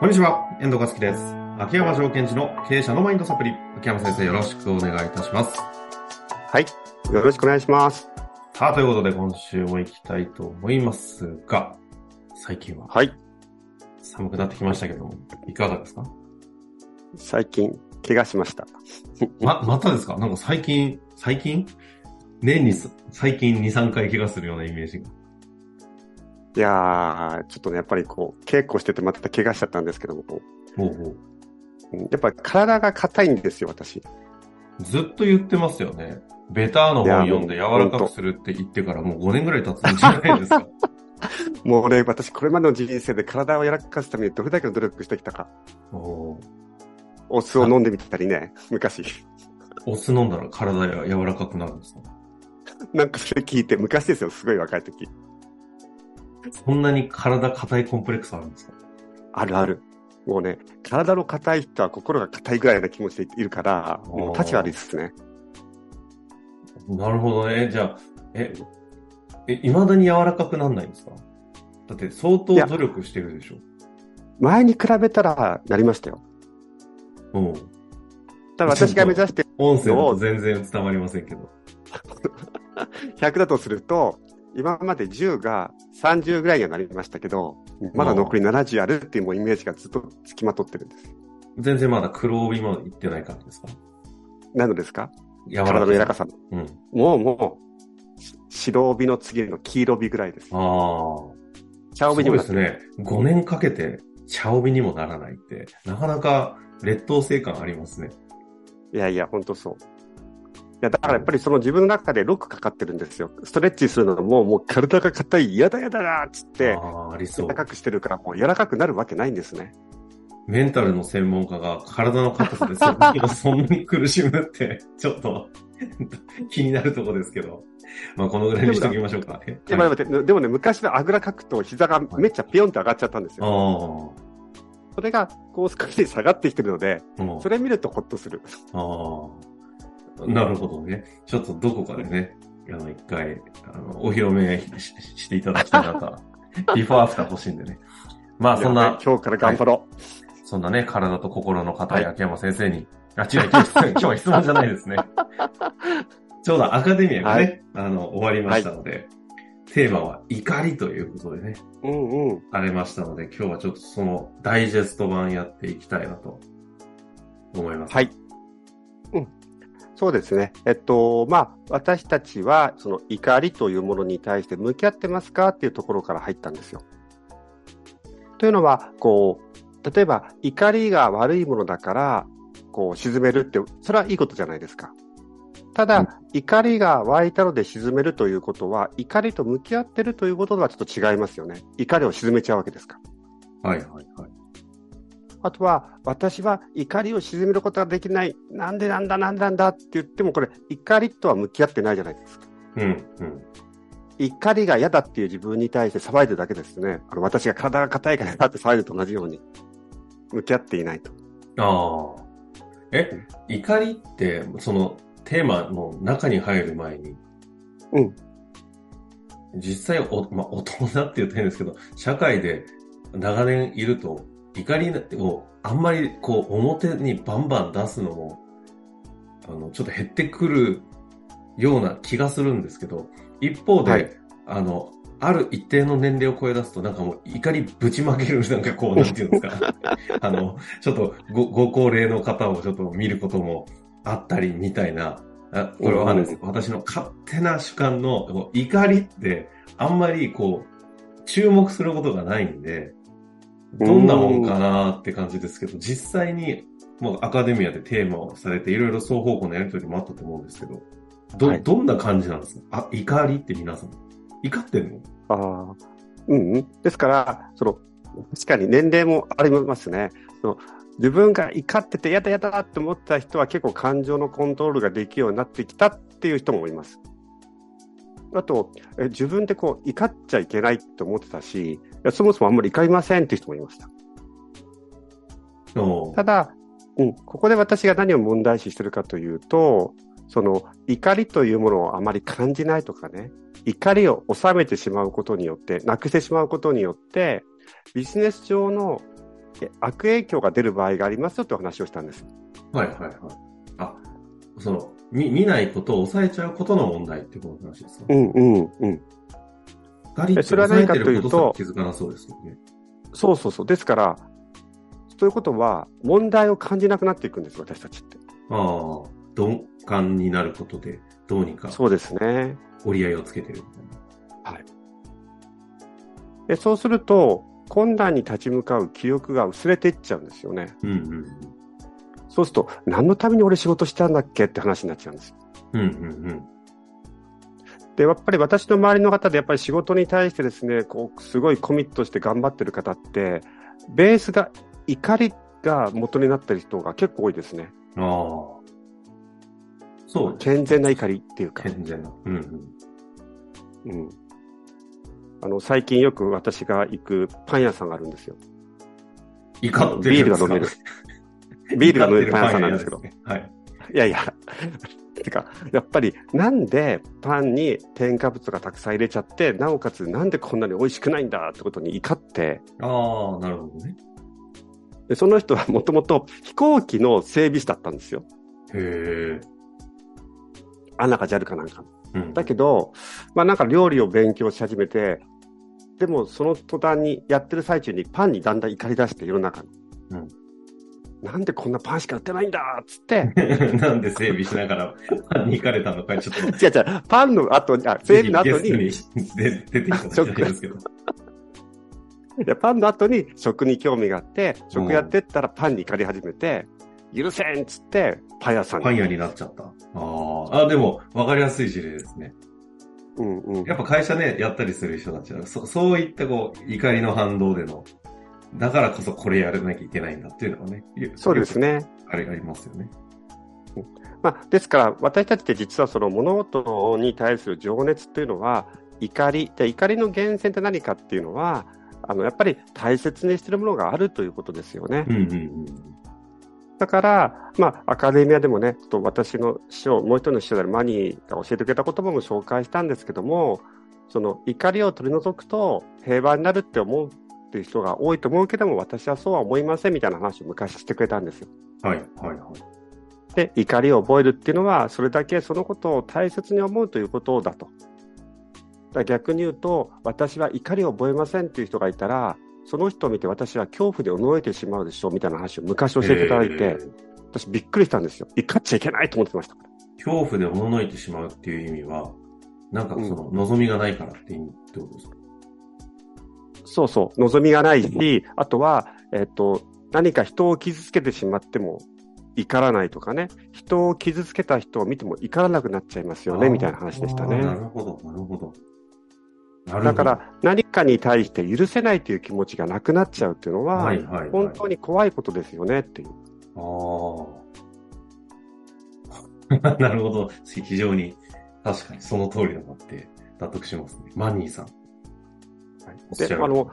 こんにちは、遠藤和樹です。秋山条件時の経営者のマインドサプリ。秋山先生よろしくお願いいたします。はい。よろしくお願いします。さあ、ということで今週も行きたいと思いますが、最近ははい。寒くなってきましたけども、いかがですか？最近、怪我しました。ま、またですか？なんか最近、最近？年にす最近2、3回怪我するようなイメージが。いやー、ちょっとね、やっぱりこう、稽古しててまた怪我しちゃったんですけども、ほうほううんやっぱり体が硬いんですよ、私。ずっと言ってますよね。ベターの本読んで柔らかくするって言ってからもう5年ぐらい経つんじゃないですか。もうね、私これまでの人生で体を柔らかすためにどれだけの努力してきたか。おーお酢を飲んでみたりね、昔。お酢飲んだら体が柔らかくなるんですか？なんかそれ聞いて、昔ですよ、すごい若い時。そんなに体硬いコンプレックスあるんですか？あるある。もうね、体の硬い人は心が硬いぐらいな気持ちでいるから、もう立ち悪いですね。なるほどね。じゃあ、え、え、未だに柔らかくなんないんですか？だって相当努力してるでしょ。前に比べたらなりましたよ。うん。ただ私が目指して音声だと全然伝わりませんけど。100だとすると、今まで10が30ぐらいにはなりましたけど、まだ残り70あるっていうもうイメージがずっとつきまとってるんです。全然まだ黒帯まで行ってない感じですか？なのですか？柔らか体の柔らかさ。うん。もうもう、し白帯の次の黄色帯ぐらいです。ああ。茶帯にも。そうですね。5年かけて茶帯にもならないって、なかなか劣等生感ありますね。いやいや、ほんとそう。いや、だからやっぱりその自分の中でロックかかってるんですよ。ストレッチするのももう体が硬い、嫌だ嫌だなっつって、柔ら。かくしてるからもう柔らかくなるわけないんですね。メンタルの専門家が体の硬さでそ そんなに苦しむって、ちょっと気になるとこですけど。まあ、このぐらいにしときましょうか。えでも待ってでもね、昔はあぐらかくと膝がめっちゃピヨンって上がっちゃったんですよ。あそれがこう少し下がってきてるので、それ見るとホッとする。ああ。なるほどね。ちょっとどこかでね、あの、一回、あの、お披露目ししていただきたいなと。ビフォーアフター欲しいんでね。まあ、そんなね、今日から頑張ろそんなね、体と心の硬い秋山先生に、あ、違う、今日 今日は質問じゃないですね。ちょうどアカデミアがね、あの、終わりましたので、テーマは怒りということでね、う。うんうん。ありましたので、今日はちょっとそのダイジェスト版やっていきたいなと思います。はい。うん。そうですね。えっと、まあ、私たちは、その怒りというものに対して向き合ってますかっていうところから入ったんですよ。というのは、こう、例えば怒りが悪いものだから、こう、沈めるって、それはいいことじゃないですか。ただ、うん怒りが湧いたので沈めるということは、怒りと向き合ってるということとはちょっと違いますよね。怒りを沈めちゃうわけですから。はいはいはい。あとは、私は怒りを鎮めることができない。なんでなんだなんでなんだって言っても、これ、怒りとは向き合ってないじゃないですか。うん、うん。怒りが嫌だっていう自分に対して騒いでるだけですね。あの私が体が硬いからだって騒いでると同じように。向き合っていないと。ああ。え、怒りって、そのテーマの中に入る前に、うん。実際お、まあ、大人って言うと変ですけど、社会で長年いると、怒りをあんまりこう表にバンバン出すのも、あの、ちょっと減ってくるような気がするんですけど、一方で、はいあの、ある一定の年齢を超え出すと、なんかもう怒りぶちまける、なんかこう、なんていうんですか。あの、ちょっとごご高齢の方をちょっと見ることもあったりみたいな、あこれはです。私の勝手な主観の怒りってあんまりこう、注目することがないんで、どんなもんかなって感じですけど、実際にもうアカデミアでテーマをされていろいろ双方向のやりとりもあったと思うんですけど、ど、はいどんな感じなんですか？あ、怒りって皆さん。怒ってんの？ああ。うん、うん。ですから、その、確かに年齢もありますね。その自分が怒ってて嫌だ嫌だって思った人は結構感情のコントロールができるようになってきたっていう人もいます。あと、え自分でこう怒っちゃいけないって思ってたし、いやそもそもあんまり怒りませんっていう人もいました。おただ、うん、ここで私が何を問題視してるかというと、その怒りというものをあまり感じないとかね、怒りを収めてしまうことによって、なくしてしまうことによって、ビジネス上の悪影響が出る場合がありますよという話をしたんです。はいはいはい。あ、その、見、見ないことを抑えちゃうことの問題っていうことの話ですか？うんうんうん。光ってそれは何かというと気づかなそうですよね。そうそうそう。ですから、ということは、問題を感じなくなっていくんです、私たちって。ああ、鈍感になることで、どうにかそうですね。折り合いをつけてるみたいな。でそうすると、困難に立ち向かう気力が薄れていっちゃうんですよね。うんうんそうすると、何のために俺仕事したんだっけって話になっちゃうんです。うん。うんうんで、やっぱり私の周りの方で、やっぱり仕事に対してですね、こう、すごいコミットして頑張ってる方って、ベースが怒りが元になってる人が結構多いですね。うん。ああ。そう。健全な怒りっていうか。健全な。うんうん。うん。あの、最近よく私が行くパン屋さんがあるんですよ。怒ってビーるんですか？ルが飲める。ビールが飲めるパン屋さんなんですけど。怒ってるパン屋ですねいやいや。てか、やっぱり、なんでパンに添加物がたくさん入れちゃって、なおかつなんでこんなに美味しくないんだってことに怒って、はい。ああ、なるほどね。でその人は もともと飛行機の整備士だったんですよ。へえ。アナか JAL かなんか。うん。だけど、まあなんか料理を勉強し始めて、でもその途端にやってる最中にパンにだんだん怒り出して世の中に。うんなんでこんなパンしか売ってないんだっつって、なんで整備しながらパンに行かれたのか、ちょっと。違う違う、パンの後に、あ、整備の後に、に出出てきたんですけど。パンの後に食に興味があって、食やってったらパンに怒り始めて、許せんっつって、パン屋さんに。パン屋になっちゃった。ああ。あ、でも、わかりやすい事例ですね。うんうん。やっぱ会社ね、やったりする人たちは、そそういったこう、怒りの反動での、だからこそこれやらなきゃいけないんだっていうのがね。そうですね。ね。あれありますよね。まあ、ですから、私たちって実はその物事に対する情熱っていうのは、怒り、で怒りの源泉って何かっていうのは、あの、やっぱり大切にしているものがあるということですよね。うんうんうん。だから、まあ、アカデミアでもね、ちょっと私の師匠、もう一人の師匠であるマニーが教えてくれた言葉も紹介したんですけども、その怒りを取り除くと平和になるって思うっていう人が多いと思うけども、私はそうは思いませんみたいな話を昔してくれたんですよ。はい、はい、はい。で、怒りを覚えるっていうのは、それだけそのことを大切に思うということだと。だ逆に言うと、私は怒りを覚えませんっていう人がいたら、その人を見て私は恐怖で驚いてしまうでしょうみたいな話を昔教えていただいて、えー私びっくりしたんですよ。怒っちゃいけないと思ってました。恐怖でおののいてしまうっていう意味は、なんかその、望みがないからって意味ってことですか？そうそう、望みがないし、あとは、えっ、と、何か人を傷つけてしまっても怒らないとかね、人を傷つけた人を見ても怒らなくなっちゃいますよね、みたいな話でしたね。なるほど。なるほどだから、何かに対して許せないという気持ちがなくなっちゃうっていうのは、はい、はい、はい。本当に怖いことですよねっていう。ああ。なるほど。非常に、確かにその通りだなって納得しますね。マニーさん。おっしゃで、るあの、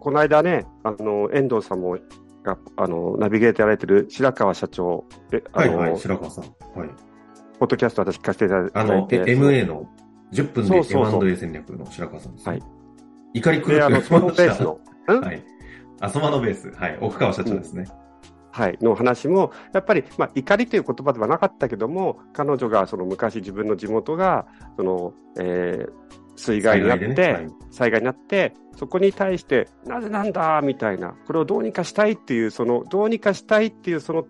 この間ね、あの、遠藤さんも、があの、ナビゲーターやられてる白川社長、えあの、はいはい、白川さん。はい。ポッドキャスト私聞かせていただいて、あの、え MA の10分でそうそうそう M&A 戦略の白川さんですね。はい。怒り狂で、あの、ってスマホベースの、ん？はい。あ、スマノベース。はい。奥川社長ですね。はい、の話も、やっぱり、まあ、怒りという言葉ではなかったけども、彼女がその昔自分の地元が、その、えー水害になって、災害でね災害になって、そこに対して、なぜなんだみたいな、これをどうにかしたいっていう、その、どうにかしたいっていう、その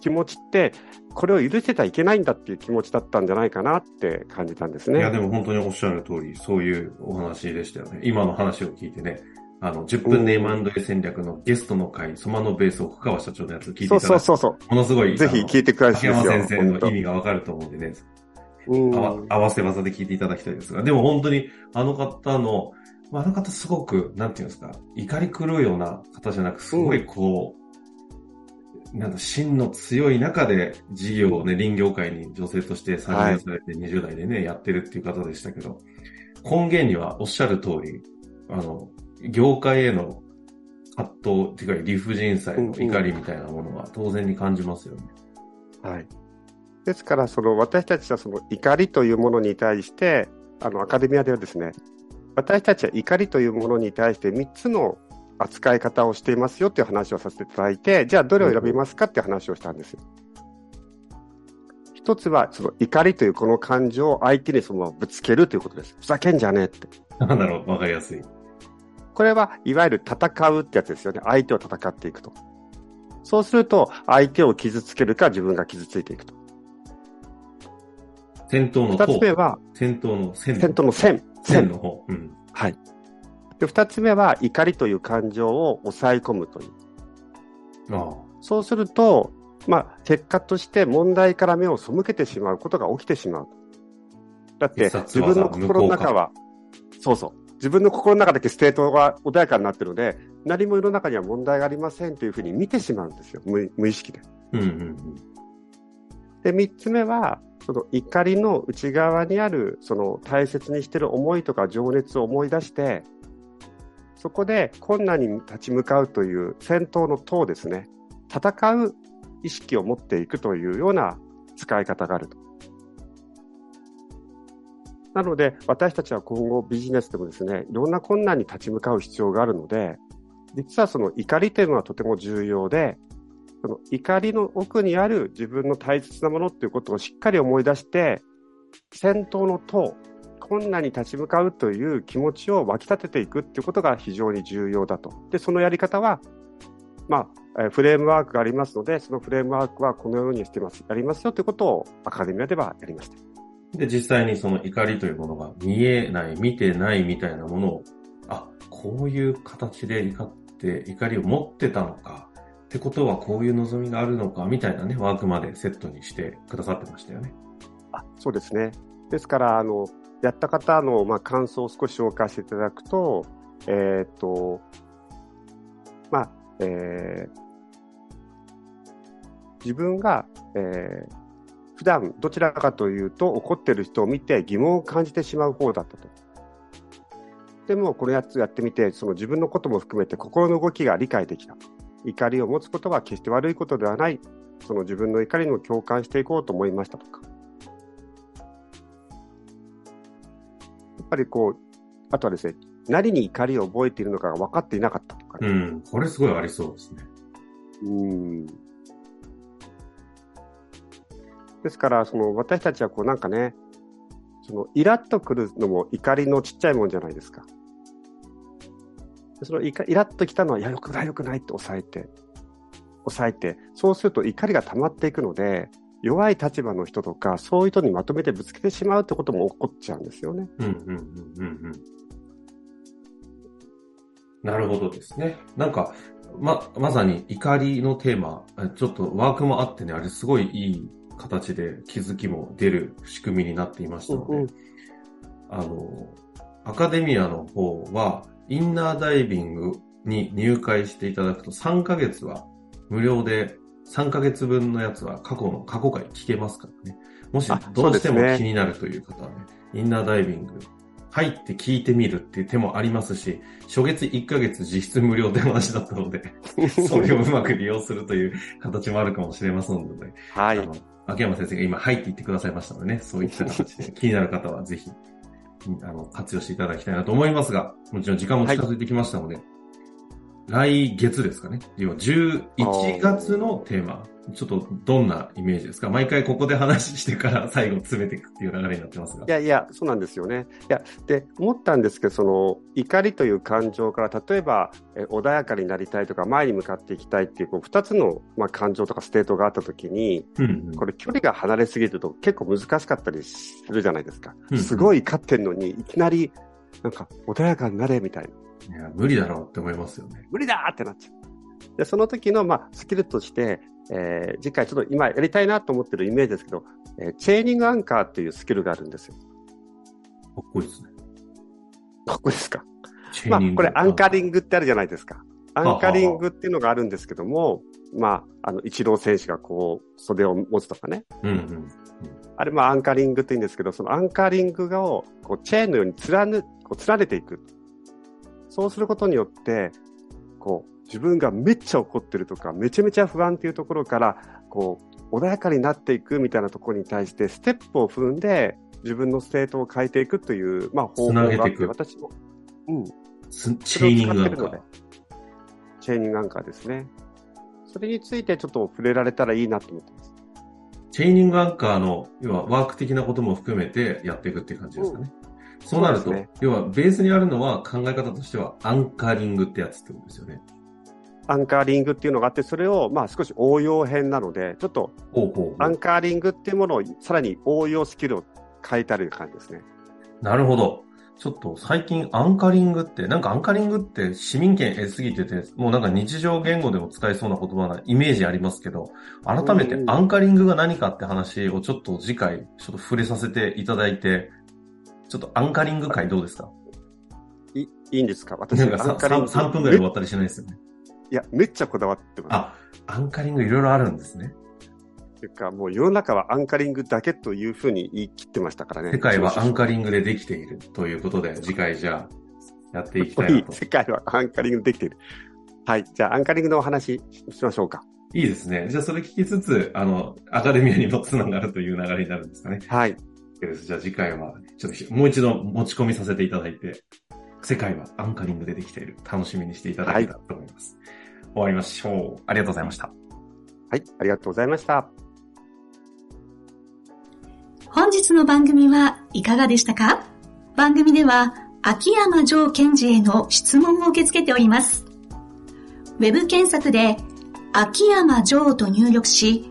気持ちって、これを許せてはいけないんだっていう気持ちだったんじゃないかなって感じたんですね。いや、でも本当におっしゃる通り、そういうお話でしたよね。今の話を聞いてね、あの、10分で M&A 戦略のゲストの会、ソマノベース奥川社長のやつ聞いていたそだくうそうそうそものすごい、う。ぜひ聞いてください秋山先生の意味がわかると思うんでね、合わせ技で聞いていただきたいですが、でも本当にあの方の、まあ、あの方すごく、なんていうんですか、怒り狂うような方じゃなく、すごいこう、なんだ、芯の強い中で事業をね、林業界に女性として参入されて20代でね、やってるっていう方でしたけど、根源にはおっしゃる通り、あの、業界への葛藤、っていうか理不尽さへの怒りみたいなものは当然に感じますよね。はい。ですから、その私たちはその怒りというものに対して、あのアカデミアではですね、私たちは怒りというものに対して3つの扱い方をしていますよっていう話をさせていただいて、じゃあどれを選びますかっていう話をしたんですよ。一つは、その怒りというこの感情を相手にそのままぶつけるということです。ふざけんじゃねえって。なんだろう、わかりやすい。これはいわゆる戦うってやつですよね。相手を戦っていくと。そうすると、相手を傷つけるか自分が傷ついていくと。戦闘の二つ目は、戦闘の戦。戦闘の線。線の方。うん。はい。で、二つ目は、怒りという感情を抑え込むという。ああ。そうすると、まあ、結果として問題から目を背けてしまうことが起きてしまう。だって、自分の心の中は、そうそう。自分の心の中だけ state が穏やかになってるので、何も世の中には問題がありませんというふうに見てしまうんですよ。無無意識で。うんうんうん。で、三つ目は、その怒りの内側にある、その大切にしている思いとか情熱を思い出して、そこで困難に立ち向かうという戦闘の塔ですね。戦う意識を持っていくというような使い方があると。なので、私たちは今後ビジネスでもですね、いろんな困難に立ち向かう必要があるので、実はその怒りというのはとても重要で、その怒りの奥にある自分の大切なものっていうことをしっかり思い出して、戦闘の塔、困難に立ち向かうという気持ちを湧き立てていくっていうことが非常に重要だと。で、そのやり方は、まあ、フレームワークがありますので、そのフレームワークはこのようにしてます、やりますよということをアカデミアではやりました。で、実際にその怒りというものが見えない、見てないみたいなものを、あ、こういう形で怒って、怒りを持ってたのか、ってことはこういう望みがあるのか、みたいなね、ワークまでセットにしてくださってましたよね。あそうですね。ですから、あの、やった方の、まあ、感想を少し紹介していただくと、えーっと、まあ、えー自分が、えー普段どちらかというと怒ってる人を見て疑問を感じてしまう方だったと。でも、このやつやってみて、その自分のことも含めて心の動きが理解できた。怒りを持つことは決して悪いことではない。その自分の怒りにも共感していこうと思いましたとか。やっぱりこう、あとはですね、何に怒りを覚えているのかが分かっていなかったとかね。うん。これすごいありそうですね。うん。ですから、その私たちはこうなんかね、そのイラッとくるのも怒りのちっちゃいもんじゃないですか。でそのイカイラッときたのは、いや、よくないよくないって抑えて、抑えて、そうすると怒りが溜まっていくので、弱い立場の人とか、そういう人にまとめてぶつけてしまうってことも起こっちゃうんですよね。うんうんうんうんうん。なるほどですね。なんか、ま、まさに怒りのテーマ、えちょっとワークもあってね、あれすごいいい形で気づきも出る仕組みになっていましたので、うんうんあの、アカデミアの方は、インナーダイビングに入会していただくと3ヶ月は無料で、3ヶ月分のやつは過去の、過去回聞けますからね。もしあどうしても気になるという方はね、インナーダイビング入って聞いてみるっていう手もありますし、初月1ヶ月実質無料って話だったので、それをうまく利用するという形もあるかもしれませんので、はい秋山先生が今入って言ってくださいましたのでね、そういった形で気になる方はぜひ、あの、活用していただきたいなと思いますが、もちろん時間も近づいてきましたので、来月ですかね。要は11月のテーマ、ちょっとどんなイメージですか？毎回ここで話してから最後詰めていくっていう流れになってますがい。やいや、そうなんですよね。いや、で、思ったんですけど、その、怒りという感情から、例えば、え穏やかになりたいとか、前に向かっていきたいっていう、こう、二つの、まあ、感情とか state があったときに、うんうんこれ、距離が離れすぎると結構難しかったりするじゃないですかうん。すごい怒ってんのに、いきなり、なんか、穏やかになれ、みたいな。いや無理だろうって思いますよね。無理だーってなっちゃう。で、その時の、まあ、スキルとして、えー次回ちょっと今やりたいなと思ってるイメージですけど、えーチェーニングアンカーっていうスキルがあるんですよ。かっこいいですね。かっこいいですか？まあこれアンカリング。グってあるじゃないですか。アンカリングっていうのがあるんですけども、まあ、あの、一郎選手がこう、袖を持つとかね。うんうん。あれ、まあ、 anchoring って言うんですけど、その anchoring を、こう、チェーンのように連ね、こう連ねていく。そうすることによって、こう、自分がめっちゃ怒ってるとか、めちゃめちゃ不安っていうところから、こう、穏やかになっていくみたいなところに対して、ステップを踏んで、自分の state を変えていくという、まあ、方法があって、つなげていく私も、うん、 chaining それを使ってるのでなんか。 chaining anchor ですね。それについてちょっと触れられたらいいなと思ってます。チェーニングアンカーの、要はワーク的なことも含めてやっていくっていう感じですかね。うん、そうなると、ね、要はベースにあるのは考え方としてはアンカリングってやつってことですよね。アンカーリングっていうのがあって、それをまあ少し応用編なので、ちょっとアンカーリングっていうものをさらに応用スキルを変えたる感じですね。なるほど。ちょっと最近アンカリングって、なんかアンカリングって市民権得すぎてて、もうなんか日常言語でも使えそうな言葉なイメージありますけど、改めてアンカリングが何かって話をちょっと次回ちょっと触れさせていただいて、ちょっとアンカリング会どうですか？いいいんですか？私なんか 3, 3分ぐらいで終わったりしないですよね。いや、めっちゃこだわってます。あ、アンカリングいろいろあるんですね。というか、もう世の中はアンカリングだけというふうに言い切ってましたからね。世界はアンカリングでできているということで、次回じゃあ、やっていきたいなと。世界はアンカリングできている。はい。じゃあ、アンカリングのお話しましょうか。いいですね。じゃあ、それ聞きつつ、あの、アカデミアにもつながるという流れになるんですかね。はい。じゃあ、次回は、ちょっともう一度持ち込みさせていただいて、世界はアンカリングでできている。楽しみにしていただけたらと思います。はい終わりましょう。ありがとうございました。はい、ありがとうございました。本日の番組はいかがでしたか？番組では、秋山城賢治への質問を受け付けております。ウェブ検索で、秋山城と入力し、